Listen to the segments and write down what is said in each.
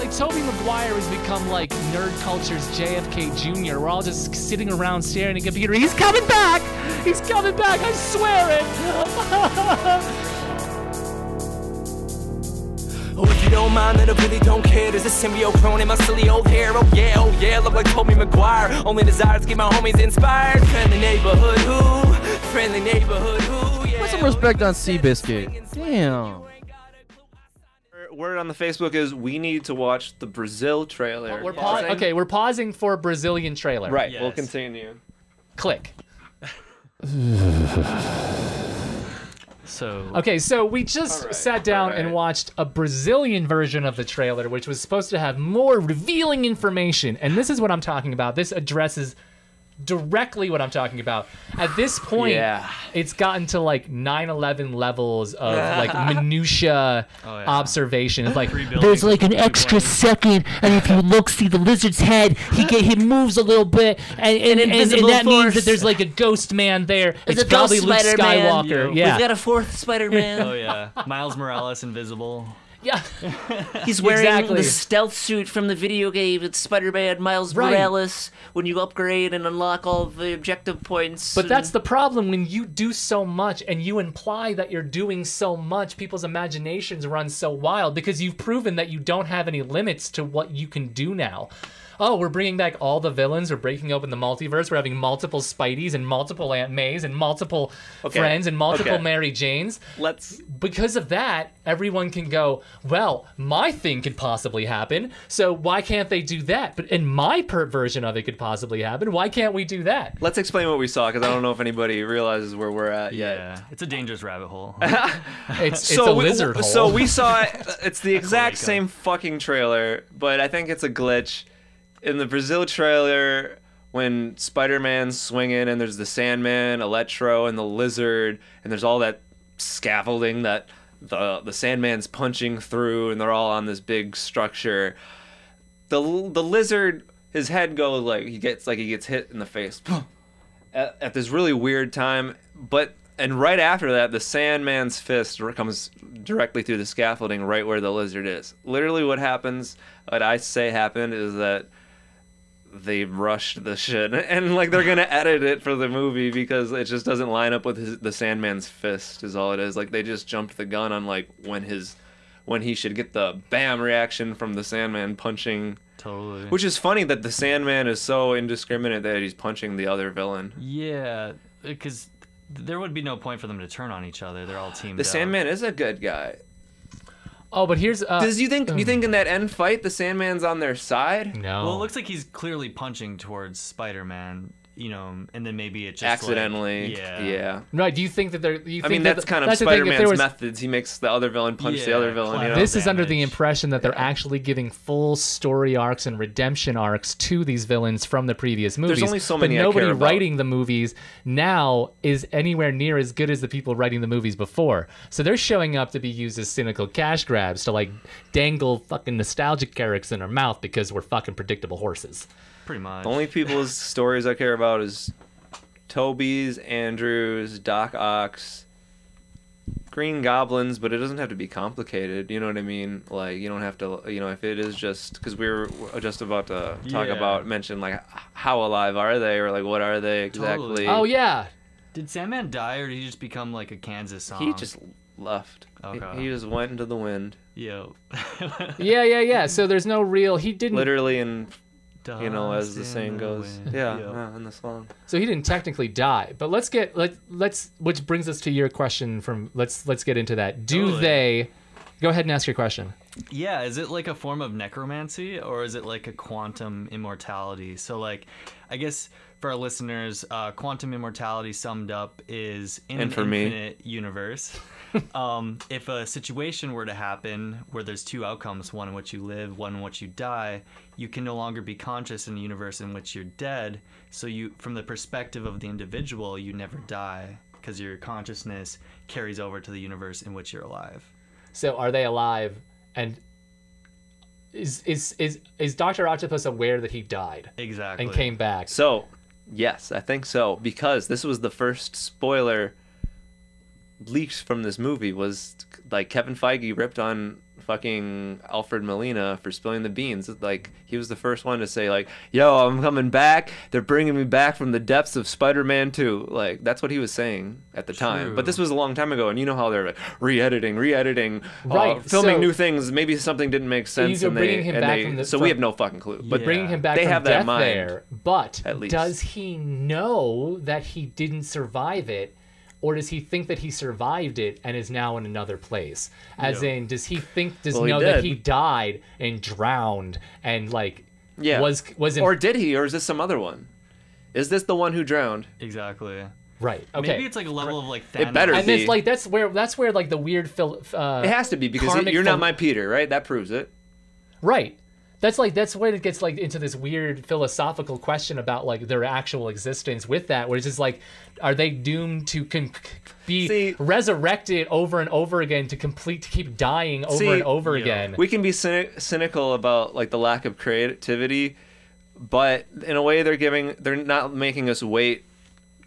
like Tobey Maguire has become like nerd culture's JFK Jr. We're all just sitting around staring at a computer. He's coming back! He's coming back! I swear it! Oh, if you don't mind, then I really don't care. There's a symbiote clone in my silly old hair. Oh yeah, oh yeah, look like Tobey Maguire. Only desire to keep my homies inspired. Friendly neighborhood who? Friendly neighborhood who? Yeah, Put some respect on Seabiscuit. Damn. Word on the Facebook is we need to watch the Brazil trailer. We're pa- okay, we're pausing for a Brazilian trailer. Right, we'll continue. Click. So Okay, so we just Alright, sat down and watched a Brazilian version of the trailer, which was supposed to have more revealing information. And this is what I'm talking about. This addresses directly what I'm talking about. At this point, Yeah. it's gotten to like 9/11 levels of like minutia Oh, yeah. observation. It's like there's like an extra 2.0. second, and if you look, see the lizard's head, he get he moves a little bit, and and, and, and, invisible that means that there's like a ghost man there. It's, a ghost probably Luke Spider-Man. Skywalker. Yeah. Yeah, We've got a fourth Spider-Man. Oh yeah, Miles Morales invisible. Yeah. He's wearing Exactly. the stealth suit from the video game. It's Spider-Man Miles Right. Morales. When you upgrade and unlock all the objective points. But and- that's the problem when you do so much and you imply that you're doing so much, people's imaginations run so wild because you've proven that you don't have any limits to what you can do now. Oh, we're bringing back all the villains. We're breaking open the multiverse. We're having multiple Spideys and multiple Aunt Mays and multiple Okay, friends and multiple okay. Mary Janes. Let's Because of that, everyone can go, well, my thing could possibly happen. So why can't they do that? But in my per version of it could possibly happen. Why can't we do that? let's explain what we saw because I don't know if anybody realizes where we're at yet. Yeah, it's a dangerous rabbit hole. It's, it's a we, lizard hole. So we saw it. It's the exact same fucking trailer, but I think it's a glitch. In the Brazil trailer, when Spider-Man's swinging and there's the Sandman, Electro, and the Lizard, and there's all that scaffolding that the the Sandman's punching through, and they're all on this big structure. The the Lizard, his head goes like he gets like he gets hit in the face at, at this really weird time. But and right after that, the Sandman's fist comes directly through the scaffolding, right where the lizard is. Literally, what happens? What I say happened is that they rushed the shit, and like they're gonna edit it for the movie because it just doesn't line up with his, the Sandman's fist. Is all it is. Like they just jumped the gun on like when his when he should get the bam reaction from the Sandman punching. totally. Which is funny that the Sandman is so indiscriminate that he's punching the other villain. yeah, because there would be no point for them to turn on each other. They're all teamed The up. Sandman is a good guy. Oh, but here's uh, Does you think you think in that end fight the Sandman's on their side? no. Well, it looks like he's clearly punching towards Spider-Man, you know, and then maybe it just like- Accidentally. yeah. yeah. right? Do you think that they're? You I mean that's the- kind of that's the thing, if there Spider-Man's was- methods. He makes the other villain punch the other villain. You know? This is under the impression that they're actually giving full story arcs and redemption arcs to these villains from the previous movies. There's only so but many I nobody care about. writing the movies now is anywhere near as good as the people writing the movies before. So they're showing up to be used as cynical cash grabs to like dangle fucking nostalgic characters in our mouth because we're fucking predictable horses. Pretty much. The only people's stories I care about is Tobey's, Andrews, Doc Ock's, Green Goblins, but it doesn't have to be complicated. You know what I mean? Like you don't have to. You know, if it is just because we were just about to talk Yeah. about mention like how alive are they or like what are they exactly? Totally. Oh yeah, Did Sandman die, or did he just become like a Kansas song? He just left. He- Okay. He just went into the wind, yo. yeah, yeah, yeah. So there's no real. He didn't. literally, and you know, as the saying the goes, wind. yeah, Yo. yeah, in the song. So he didn't technically die. But let's get let let's which brings us to your question from let's let's get into that. Do Totally. they go ahead and ask your question. Yeah, is it like a form of necromancy or is it like a quantum immortality? So like I guess for our listeners, uh, quantum immortality summed up is in And an for me. infinite universe. um, if a situation were to happen where there's two outcomes, one in which you live, one in which you die, you can no longer be conscious in the universe in which you're dead. So you, from the perspective of the individual, you never die because your consciousness carries over to the universe in which you're alive. So are they alive? And is is is is Doctor Octopus aware that he died Exactly. and came back? So, yes, I think so because this was the first spoiler leaked from this movie was like Kevin Feige ripped on fucking Alfred Molina for spilling the beans. Like he was the first one to say like, "Yo, I'm coming back. They're bringing me back from the depths of Spider-Man 2." Like that's what he was saying at the time. But this was a long time ago, and you know how they're like re-editing, re-editing, uh, Right, filming so- new things. Maybe something didn't make sense, You're and they, and they- the- so from- we have no fucking clue. But Yeah. bringing him back They from have that mind, there. But at least. does he know that he didn't survive it? Or does he think that he survived it and is now in another place? As Yeah. in, does he think does Well, he he know that he died and drowned and like yeah, was was in or did he, or is this some other one? Is this the one who drowned? Exactly. right? Okay, Maybe it's like a level of like Thanos. It better and be. it's like that's where that's where like the weird Phil. Uh, It has to be because karmic you're not my Peter, right? That proves it. Right. That's like that's when it gets like into this weird philosophical question about like their actual existence with that, where it's just like, are they doomed to con- be See- resurrected over and over again to complete to keep dying over See, and over yeah. again? We can be cynic- cynical about like the lack of creativity, but in a way they're giving they're not making us wait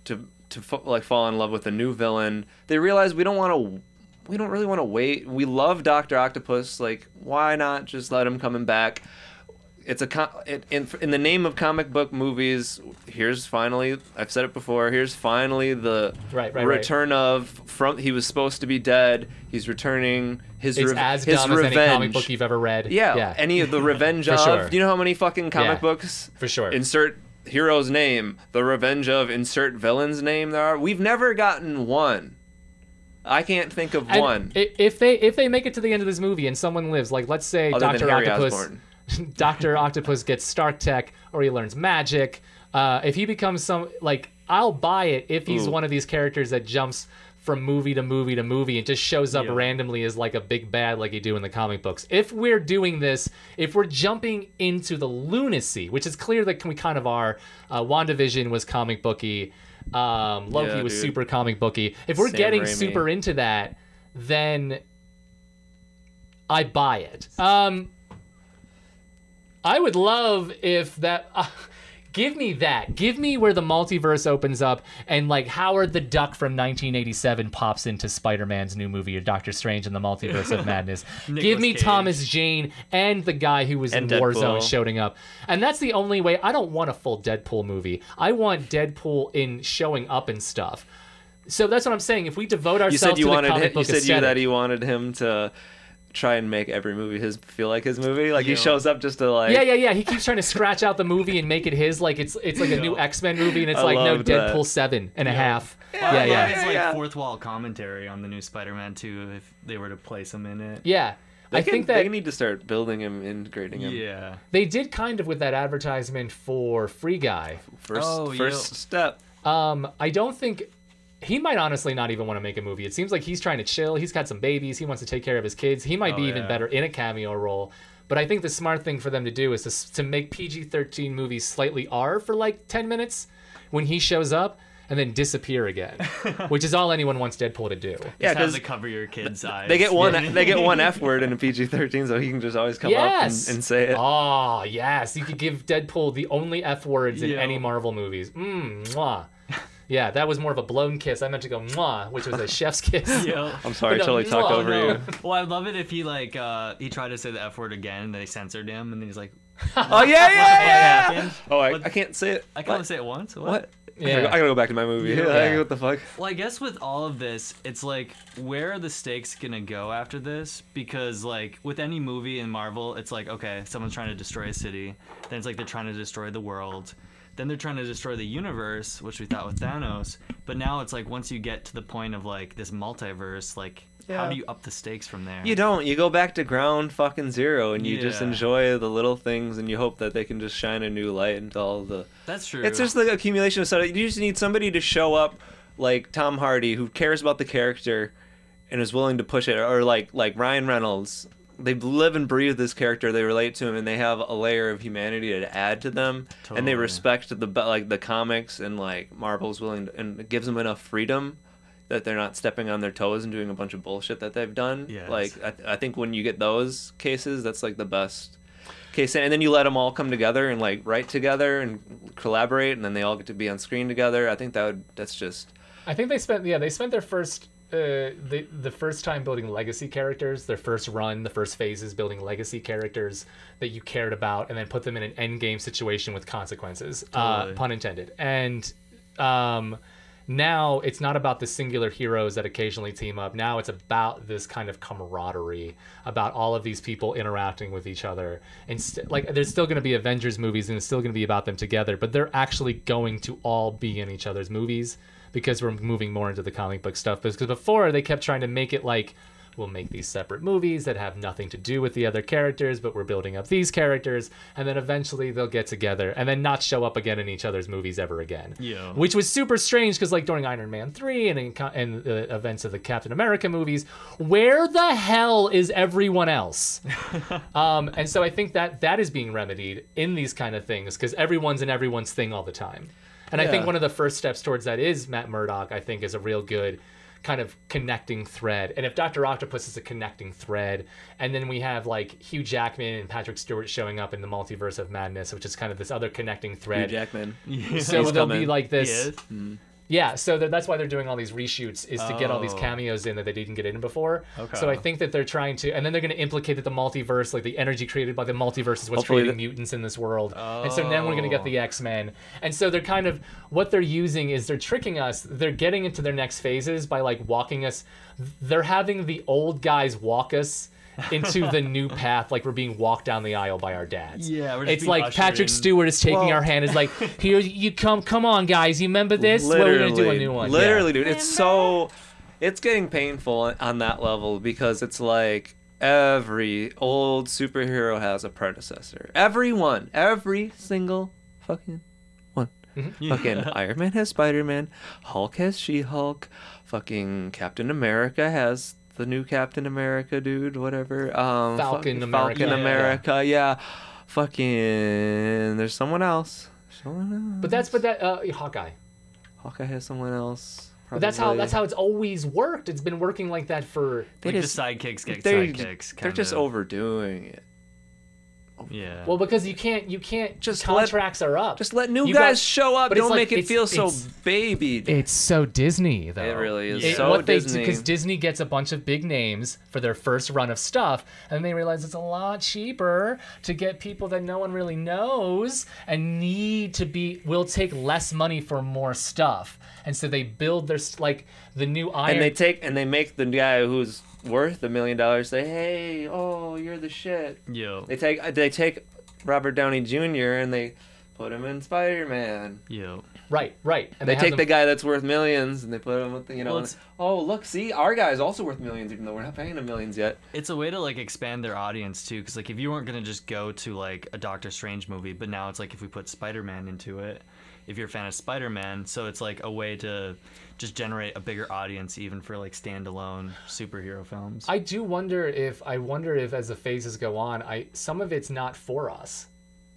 to to fa- like fall in love with a new villain. They realize we don't want to we don't really want to wait. We love Doctor Octopus. Like why not just let him coming back? It's a co- it, in in the name of comic book movies. Here's finally I've said it before. Here's finally the Right, right, right. return of from he was supposed to be dead. He's returning his it's rev- as his dumb revenge. as any comic book you've ever read. Yeah, yeah. any of the revenge of. sure. You know how many fucking comic Yeah, books? for sure. Insert hero's name, the revenge of, insert villain's name there are. We've never gotten one. I can't think of And one. If they if they make it to the end of this movie and someone lives, like let's say Doctor Octopus, Doctor Octopus gets Stark Tech or he learns magic. Uh, if he becomes some like, I'll buy it if he's Ooh. one of these characters that jumps from movie to movie to movie and just shows up Yeah. randomly as like a big bad like you do in the comic books. If we're doing this, if we're jumping into the lunacy, which is clear that we kind of are, uh, WandaVision was comic booky. Um, Loki Yeah, was dude. super comic booky. If we're Sam getting Raimi. super into that, then I buy it. Um, I would love if that. Uh, give me that. Give me where the multiverse opens up and like Howard the Duck from 1987 pops into Spider-Man's new movie or Doctor Strange in the Multiverse of Madness. give me Cage. Thomas Jane and the guy who was And in Warzone Deadpool. showing up. And that's the only way. I don't want a full Deadpool movie. I want Deadpool in showing up and stuff. So that's what I'm saying. If we devote ourselves you ourselves said you to the wanted comic him, you book said you that you wanted him to try and make every movie his feel like his movie. Like he shows up just to like Yeah, yeah, yeah. He keeps trying to scratch out the movie and make it his. Like it's it's like a new X Men movie, and it's I like no loved that. Deadpool seven and a half. I Yeah, love yeah, His like yeah. fourth wall commentary on the new Spider-Man 2 if they were to place him in it. yeah. They I can- think they need to start building him, integrating him. Yeah. they did kind of with that advertisement for Free Guy. First, Oh, first yeah. step. Um, I don't think he might honestly not even want to make a movie. It seems like he's trying to chill. He's got some babies. He wants to take care of his kids. He might Oh, be even yeah. better in a cameo role. But I think the smart thing for them to do is to, to make PG-13 movies slightly R for like 10 minutes when he shows up and then disappear again, which is all anyone wants Deadpool to do. Yeah, Just have because to cover your kid's eyes. they get one they get one F word in a PG thirteen, so he can just always come up and, and say it. Oh, yes. You could give Deadpool the only F words in Yeah. any Marvel movies. Mmm, mwah. Yeah, that was more of a blown kiss. I meant to go mwah, which was a chef's kiss. Yeah. I'm sorry, I totally talked no, over no. you. Well, I'd love it if he like uh he tried to say the F word again and they censored him and then he's like, Oh yeah, yeah, yeah. happened? Oh, I, What- I can't say it. I can only say it once. What? What? I, Yeah. gotta, I gotta go back to my movie. Yeah. Like, what the fuck? Well, I guess with all of this, it's like, where are the stakes gonna go after this? Because like with any movie in Marvel, it's like, okay, someone's trying to destroy a city, then it's like they're trying to destroy the world, then they're trying to destroy the universe, which we thought with Thanos. But now it's like once you get to the point of like this multiverse, like how do you up the stakes from there? You don't. You go back to ground fucking zero, and you just enjoy the little things, and you hope that they can just shine a new light into all the. That's true. It's just the accumulation of stuff. You just need somebody to show up, like Tom Hardy, who cares about the character, and is willing to push it, or like like Ryan Reynolds. They live and breathe this character. They relate to him, and they have a layer of humanity to add to them. And they respect the like the comics, and like Marvel's willing, to, and it gives them enough freedom that they're not stepping on their toes and doing a bunch of bullshit that they've done. Yes. Like I, I think when you get those cases, that's like the best case. And then you let them all come together and like write together and collaborate, and then they all get to be on screen together. I think that would that's just I think they spent yeah they spent their first uh, the the first time building legacy characters, their first run, the first phases building legacy characters that you cared about, and then put them in an end game situation with consequences, uh, pun intended. And um, now it's not about the singular heroes that occasionally team up. Now it's about this kind of camaraderie, about all of these people interacting with each other. And st- like, there's still going to be Avengers movies, and it's still going to be about them together. But they're actually going to all be in each other's movies because we're moving more into the comic book stuff. Because before they kept trying to make it like. We'll make these separate movies that have nothing to do with the other characters, but we're building up these characters, and then eventually they'll get together and then not show up again in each other's movies ever again Yeah. which was super strange because like during Iron Man three and in, and the events of the Captain America movies, where the hell is everyone else? um, and so I think that that is being remedied in these kind of things because everyone's in everyone's thing all the time. And I think one of the first steps towards that is Matt Murdock. I think is a real good kind of connecting thread. And if Doctor Octopus is a connecting thread, and then we have like Hugh Jackman and Patrick Stewart showing up in the multiverse of madness, which is kind of this other connecting Hugh thread. Jackman. So He's there'll be like this. Yes. Mm. Yeah, so that- that's why they're doing all these reshoots is to get all these Oh. cameos in that they didn't get in before. Okay. So I think that they're trying to, and then they're going to implicate that the multiverse, like the energy created by the multiverse, is what's Hopefully creating the- mutants in this world. And so now we're going to get Oh. the X Men, and so they're kind of what they're using is they're tricking us. They're getting into their next phases by like walking us. They're having the old guys walk us. Into the new path, like we're being walked down the aisle by our dads. Yeah, we're just it's being like Patrick in. Stewart is taking Well- our hand. Is like, here you come, come on, guys. You remember this? Well, we're gonna do a new one. Yeah. Literally, dude. It's so. It's getting painful on that level because it's like every old superhero has a predecessor. Everyone, every single fucking one. Mm-hmm. Fucking Iron Man has Spider Man. Hulk has She Hulk. Fucking Captain America has the new Captain America, dude. Whatever. Um, Falcon fuck- America, Falcon yeah. America. Yeah. Fucking. There's someone else. Someone else. But that's but that uh, Hawkeye. Hawkeye has someone else. But that's how that's how it's always worked. It's been working like that for. They Like just- the sidekicks get they, sidekicks. They're just kinda. overdoing it. Yeah. Well, because you can't you can't Just let- contracts are up. Just let new You guys got- show up. but it's Don't like- make it feel so baby. It's so Disney though. It really is Yeah. so what Disney. because Disney gets a bunch of big names for their first run of stuff, and they realize it's a lot cheaper to get people that no one really knows and need to be will take less money for more stuff, and so they build their like the new Iron. and they take and they make the guy who's worth a million dollars say, "Hey, oh, you're the shit." Yo. They take they take Robert Downey Jr. and they put him in Spider Man. Yo. right, right, and They have take them- the guy that's worth millions and they put him with the, you know. Well, and- oh, look, see, our guy's also worth millions, even though we're not paying him millions yet. It's a way to like expand their audience too, because like if you weren't gonna just go to like a Doctor Strange movie, but now it's like if we put Spider Man into it, if you're a fan of Spider Man, so it's like a way to just generate a bigger audience even for like standalone superhero films. I do wonder if I wonder if as the phases go on, I some of it's not for us,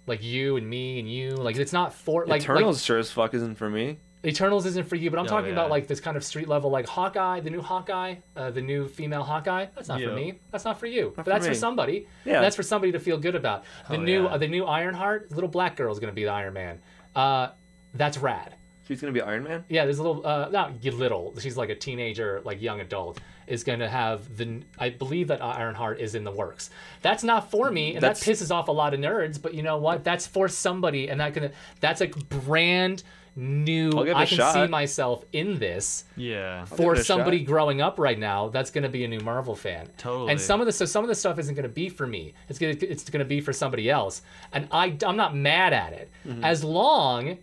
like you and me and you. Like it's not for like Eternals Like, sure as fuck isn't for me. Eternals isn't for you, but I'm Oh, talking about like this kind of street level, like Hawkeye, the new Hawkeye, uh, the new female Hawkeye. That's not for me. That's not for you. but for that's for somebody. Yeah. That's for somebody to feel good about. The Oh, new yeah. uh, the new Ironheart, little black girl is gonna be the Iron Man. Uh, that's rad. She's gonna be Iron Man. Yeah, there's a little, uh, not little. She's like a teenager, like young adult. Is going to have the. I believe that Ironheart is in the works. That's not for me, and That's- that pisses off a lot of nerds. But you know what? That's for somebody, and that gonna. That's a brand new. I'll give it I a can shot. see myself in this yeah. for somebody shot. growing up right now. That's going to be a new Marvel fan. Totally. And some of the so some of the stuff isn't going to be for me. It's gonna it's going to be for somebody else, and I I'm not mad at it Mm-hmm. as long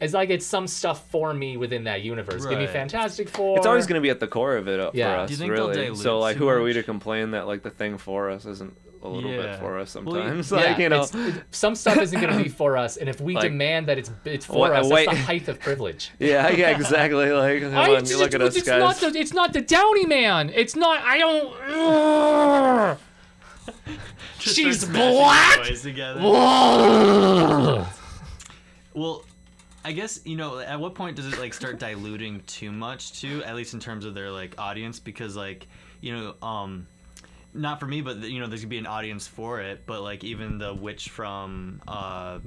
as I get some stuff for me within that universe. Give me Right. Fantastic Four. It's always gonna be at the core of it uh, Yeah. for us, Do you think they'll really. dilute So like, who are we to complain that like the thing for us isn't a little bit for us Well, you- sometimes? Yeah, like you know, it- some stuff isn't going to be for us, and if we Like- demand that it's it's for Wait- us, wait. that's the height of privilege. yeah, yeah, exactly. Like, come I- on, you look at us it's guys. not the it's not the Downey Man. It's not. I don't. She's start black? toys Well, I guess you know at what point does it like start diluting too much too? At least in terms of their like audience, because like you know, um, not for me, but you know, there's gonna be an audience for it. But like even the witch from uh,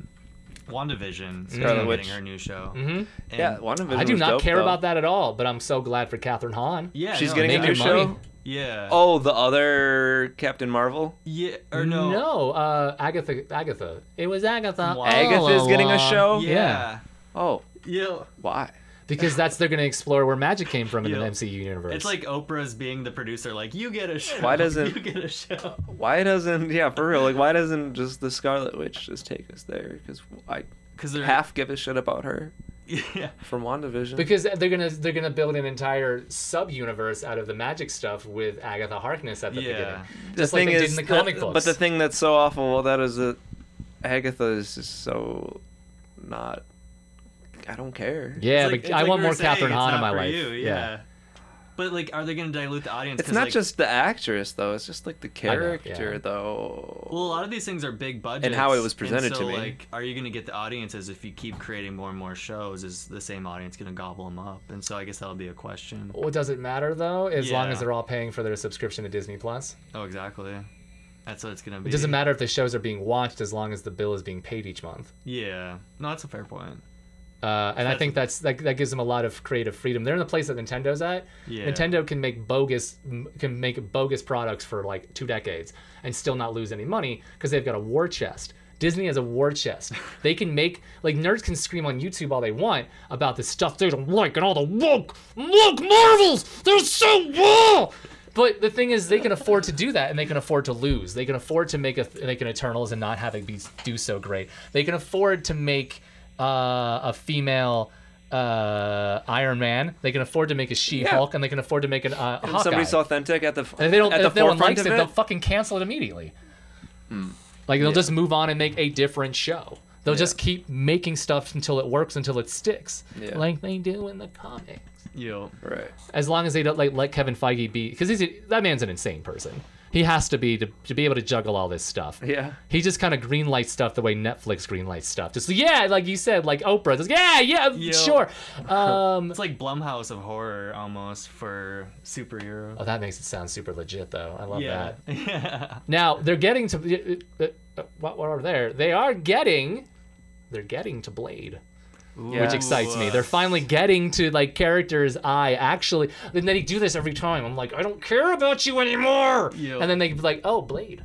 WandaVision is Scarlet getting Witch. her new show. Mhm. And- Yeah, WandaVision I do was not dope, care though. about that at all, but I'm so glad for Kathryn Hahn. Yeah, She's no, getting a making new money. show. Yeah. Oh, the other Captain Marvel. yeah. Or no. No, uh, Agatha. Agatha. It was Agatha. Wow. Agatha's getting a show. Yeah. Yeah. Oh, Yeah. why? Because that's they're gonna explore where magic came from in Yeah. the MCU universe. It's like Oprah's being the producer, like you get a show. Why doesn't- you get a show? Why doesn't yeah for real? Like why doesn't just the Scarlet Witch just take us there? Because I Because they're half give a shit about her Yeah. from WandaVision. because they're gonna they're gonna build an entire sub universe out of the magic stuff with Agatha Harkness at the Yeah. beginning, the like thing they is, did in the comic that- books. but the thing that's so awful about that is that Agatha is just so not. I don't care. yeah, like- but I like want more saying, Kathryn Hahn in my life. you, yeah. But like, are they going to dilute the audience? It's not like, just the actress though. It's just like the know, character yeah. though. Well, a lot of these things are big budget. And how it was presented so, to me. Like, are you going to get the audiences if you keep creating more and more shows? Is the same audience going to gobble them up? And so I guess that'll be a question. What does it matter though? As long as they're all paying for their subscription to Disney Plus. Oh, exactly. That's what it's going to be. It doesn't matter if the shows are being watched as long as the bill is being paid each month. Yeah. No, that's a fair point. Uh, and I think that's that, that gives them a lot of creative freedom. They're in the place that Nintendo's at. Yeah. Nintendo can make bogus can make bogus products for like two decades and still not lose any money because they've got a war chest. Disney has a war chest. They can make like nerds can scream on YouTube all they want about the stuff they don't like and all the woke woke Marvels. They're so woke. But the thing is, they can afford to do that, and they can afford to lose. They can afford to make a make an Eternals and not have it be do so great. They can afford to make uh, a female uh, Iron Man. They can afford to make a She-Hulk, and they can afford to make an uh, And Hawkeye. somebody's authentic at the and if they don't, at the if no one likes it, of they'll fucking cancel it immediately. Like they'll Yeah. just move on and make a different show. They'll just keep making stuff until it works, until it sticks, Yeah. like they do in the comics. Yeah. Right. As long as they don't like let Kevin Feige be, because he's a, that man's an insane person. He has to be to, to be able to juggle all this stuff. Yeah. He just kind of greenlights stuff the way Netflix greenlights stuff. Just yeah, like you said, like Oprah. Just yeah, yeah, Yeah. sure. Um, It's like Blumhouse of horror almost for superhero. oh, that makes it sound super legit, though. I love yeah. that. Yeah. Now they're getting to uh, uh, what, what are there? They are getting, they're getting to Blade, Yeah. which excites me. They're finally getting to like characters I actually. And they do this every time. I'm like, I don't care about you anymore. Yeah. And then they be like, Oh, Blade.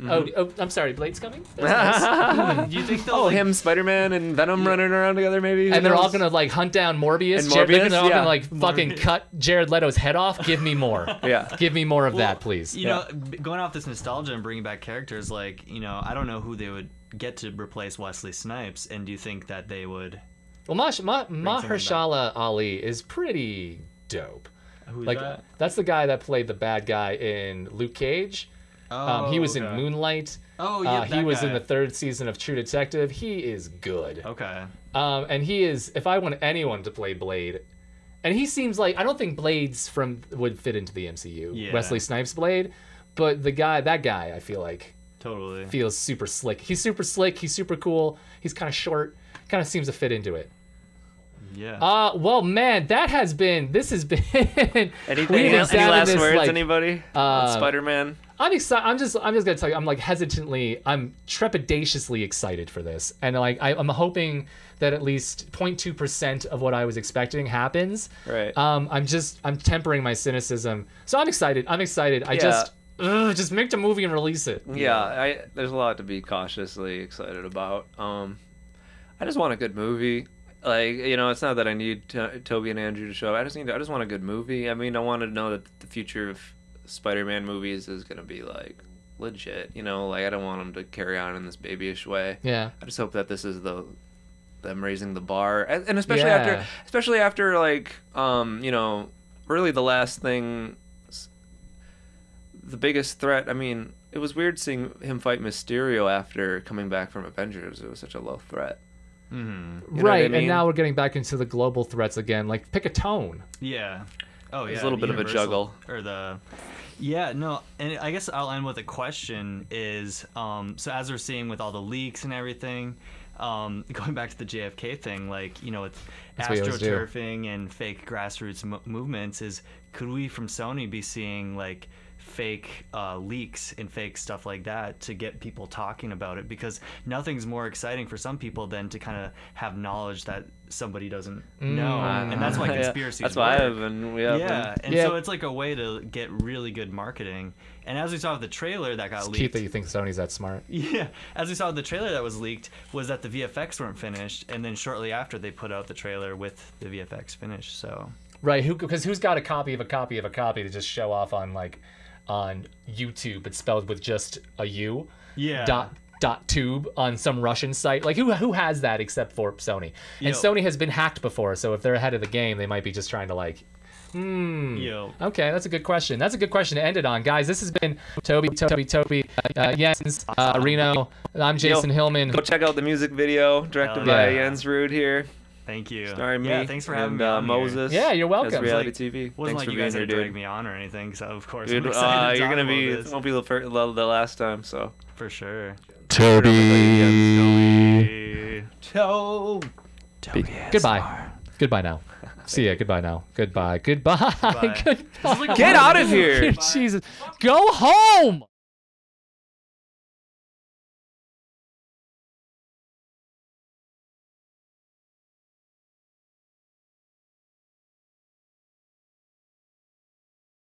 Mm-hmm. Oh, oh, I'm sorry, Blade's coming. Nice. Do you think Oh, like, him, Spider-Man, and Venom running around together, maybe. Who and they're all gonna like hunt down Morbius. And Morbius, Jared- they're all yeah. gonna like fucking cut Jared Leto's head off. Give me more. Yeah. Give me more of Well, that, please. You know, going off this nostalgia and bringing back characters, like you know, I don't know who they would get to replace Wesley Snipes, and do you think that they would? Well, Mash- Ma- someone back. Mahershala Ali is pretty dope. Who's Like that? that's the guy that played the bad guy in Luke Cage. Oh, Um, he was in. Moonlight. Oh yeah, uh, he was in the third season of True Detective. He is good. Okay. Um, and he is. If I want anyone to play Blade, and he seems like I don't think Blades from would fit into the MCU. Yeah. Wesley Snipes Blade, but the guy, that guy, I feel like Totally. feels super slick. He's super slick. He's super cool. He's kind of short. Kind of seems to fit into it. Yeah. Uh, well, man, that has been. This has been. Anything? we've Any, any last this, words? like, anybody? uh, Spider-Man. I'm excited. I'm just. I'm just gonna tell you. I'm like hesitantly. I'm trepidatiously excited for this, and like I, I'm hoping that at least 0.2 percent of what I was expecting happens. Right. Um, I'm just. I'm tempering my cynicism. So I'm excited. I'm excited. I Yeah. just. Ugh, just make the movie and release it. Yeah, I there's a lot to be cautiously excited about. Um, I just want a good movie. Like you know, it's not that I need to, Tobey and Andrew to show. up. I just need. I just want a good movie. I mean, I want to know that the future of Spider-Man movies is gonna be like legit. You know, like I don't want them to carry on in this babyish way. Yeah. I just hope that this is the them raising the bar, and, and especially Yeah. after, especially after like, um, you know, really the last thing, the biggest threat. I mean, it was weird seeing him fight Mysterio after coming back from Avengers. It was such a low threat. Hmm You know what I right. And now we're getting back into the global threats again. Like pick a tone. Yeah. Oh yeah. There's a little the bit of a juggle. Or the. Yeah, no, and I guess I'll end with a question is um, so as we're seeing with all the leaks and everything, um, going back to the JFK thing, like you know with That's what you always do. astroturfing and fake grassroots mo- movements, is could we from Sony be seeing like fake uh, leaks and fake stuff like that to get people talking about it because nothing's more exciting for some people than to kind of have knowledge that somebody doesn't know, and that's why Yeah, conspiracies. That's why I work. have been. We have Yeah, and Yeah. so it's like a way to get really good marketing. And as we saw with the trailer that got It's leaked, cute that you think Sony's that smart. yeah, as we saw with the trailer that was leaked, was that the VFX weren't finished, and then shortly after they put out the trailer with the VFX finished. So Right? Who? Because who's got a copy of a copy of a copy to just show off on like on YouTube? It's spelled with just a U. yeah, Dot dot tube on some Russian site. Like who who has that except for Sony? And Yo. Sony has been hacked before, so if they're ahead of the game, they might be just trying to like. Hmm. yo, Okay, that's a good question. That's a good question to end it on, guys. This has been Toby, Toby, Toby, uh, Jens, uh, Reno. I'm Jason Hillman. Go check out the music video directed Hell by yeah. Jens Rude here, thank you. starring yeah, me. thanks for and, having me uh, on. Moses. Yeah, you're welcome. As reality Like, TV. Wasn't Thanks like for you guys here, had drag me on or anything, so of course Dude, I'm excited uh, to you're gonna be this. won't be the, first, the the last time. So for sure. Toby. Toby. Goodbye. Goodbye now. See ya. Goodbye now. Goodbye. Goodbye. Bye. Goodbye. get out of here. Jesus. Go home.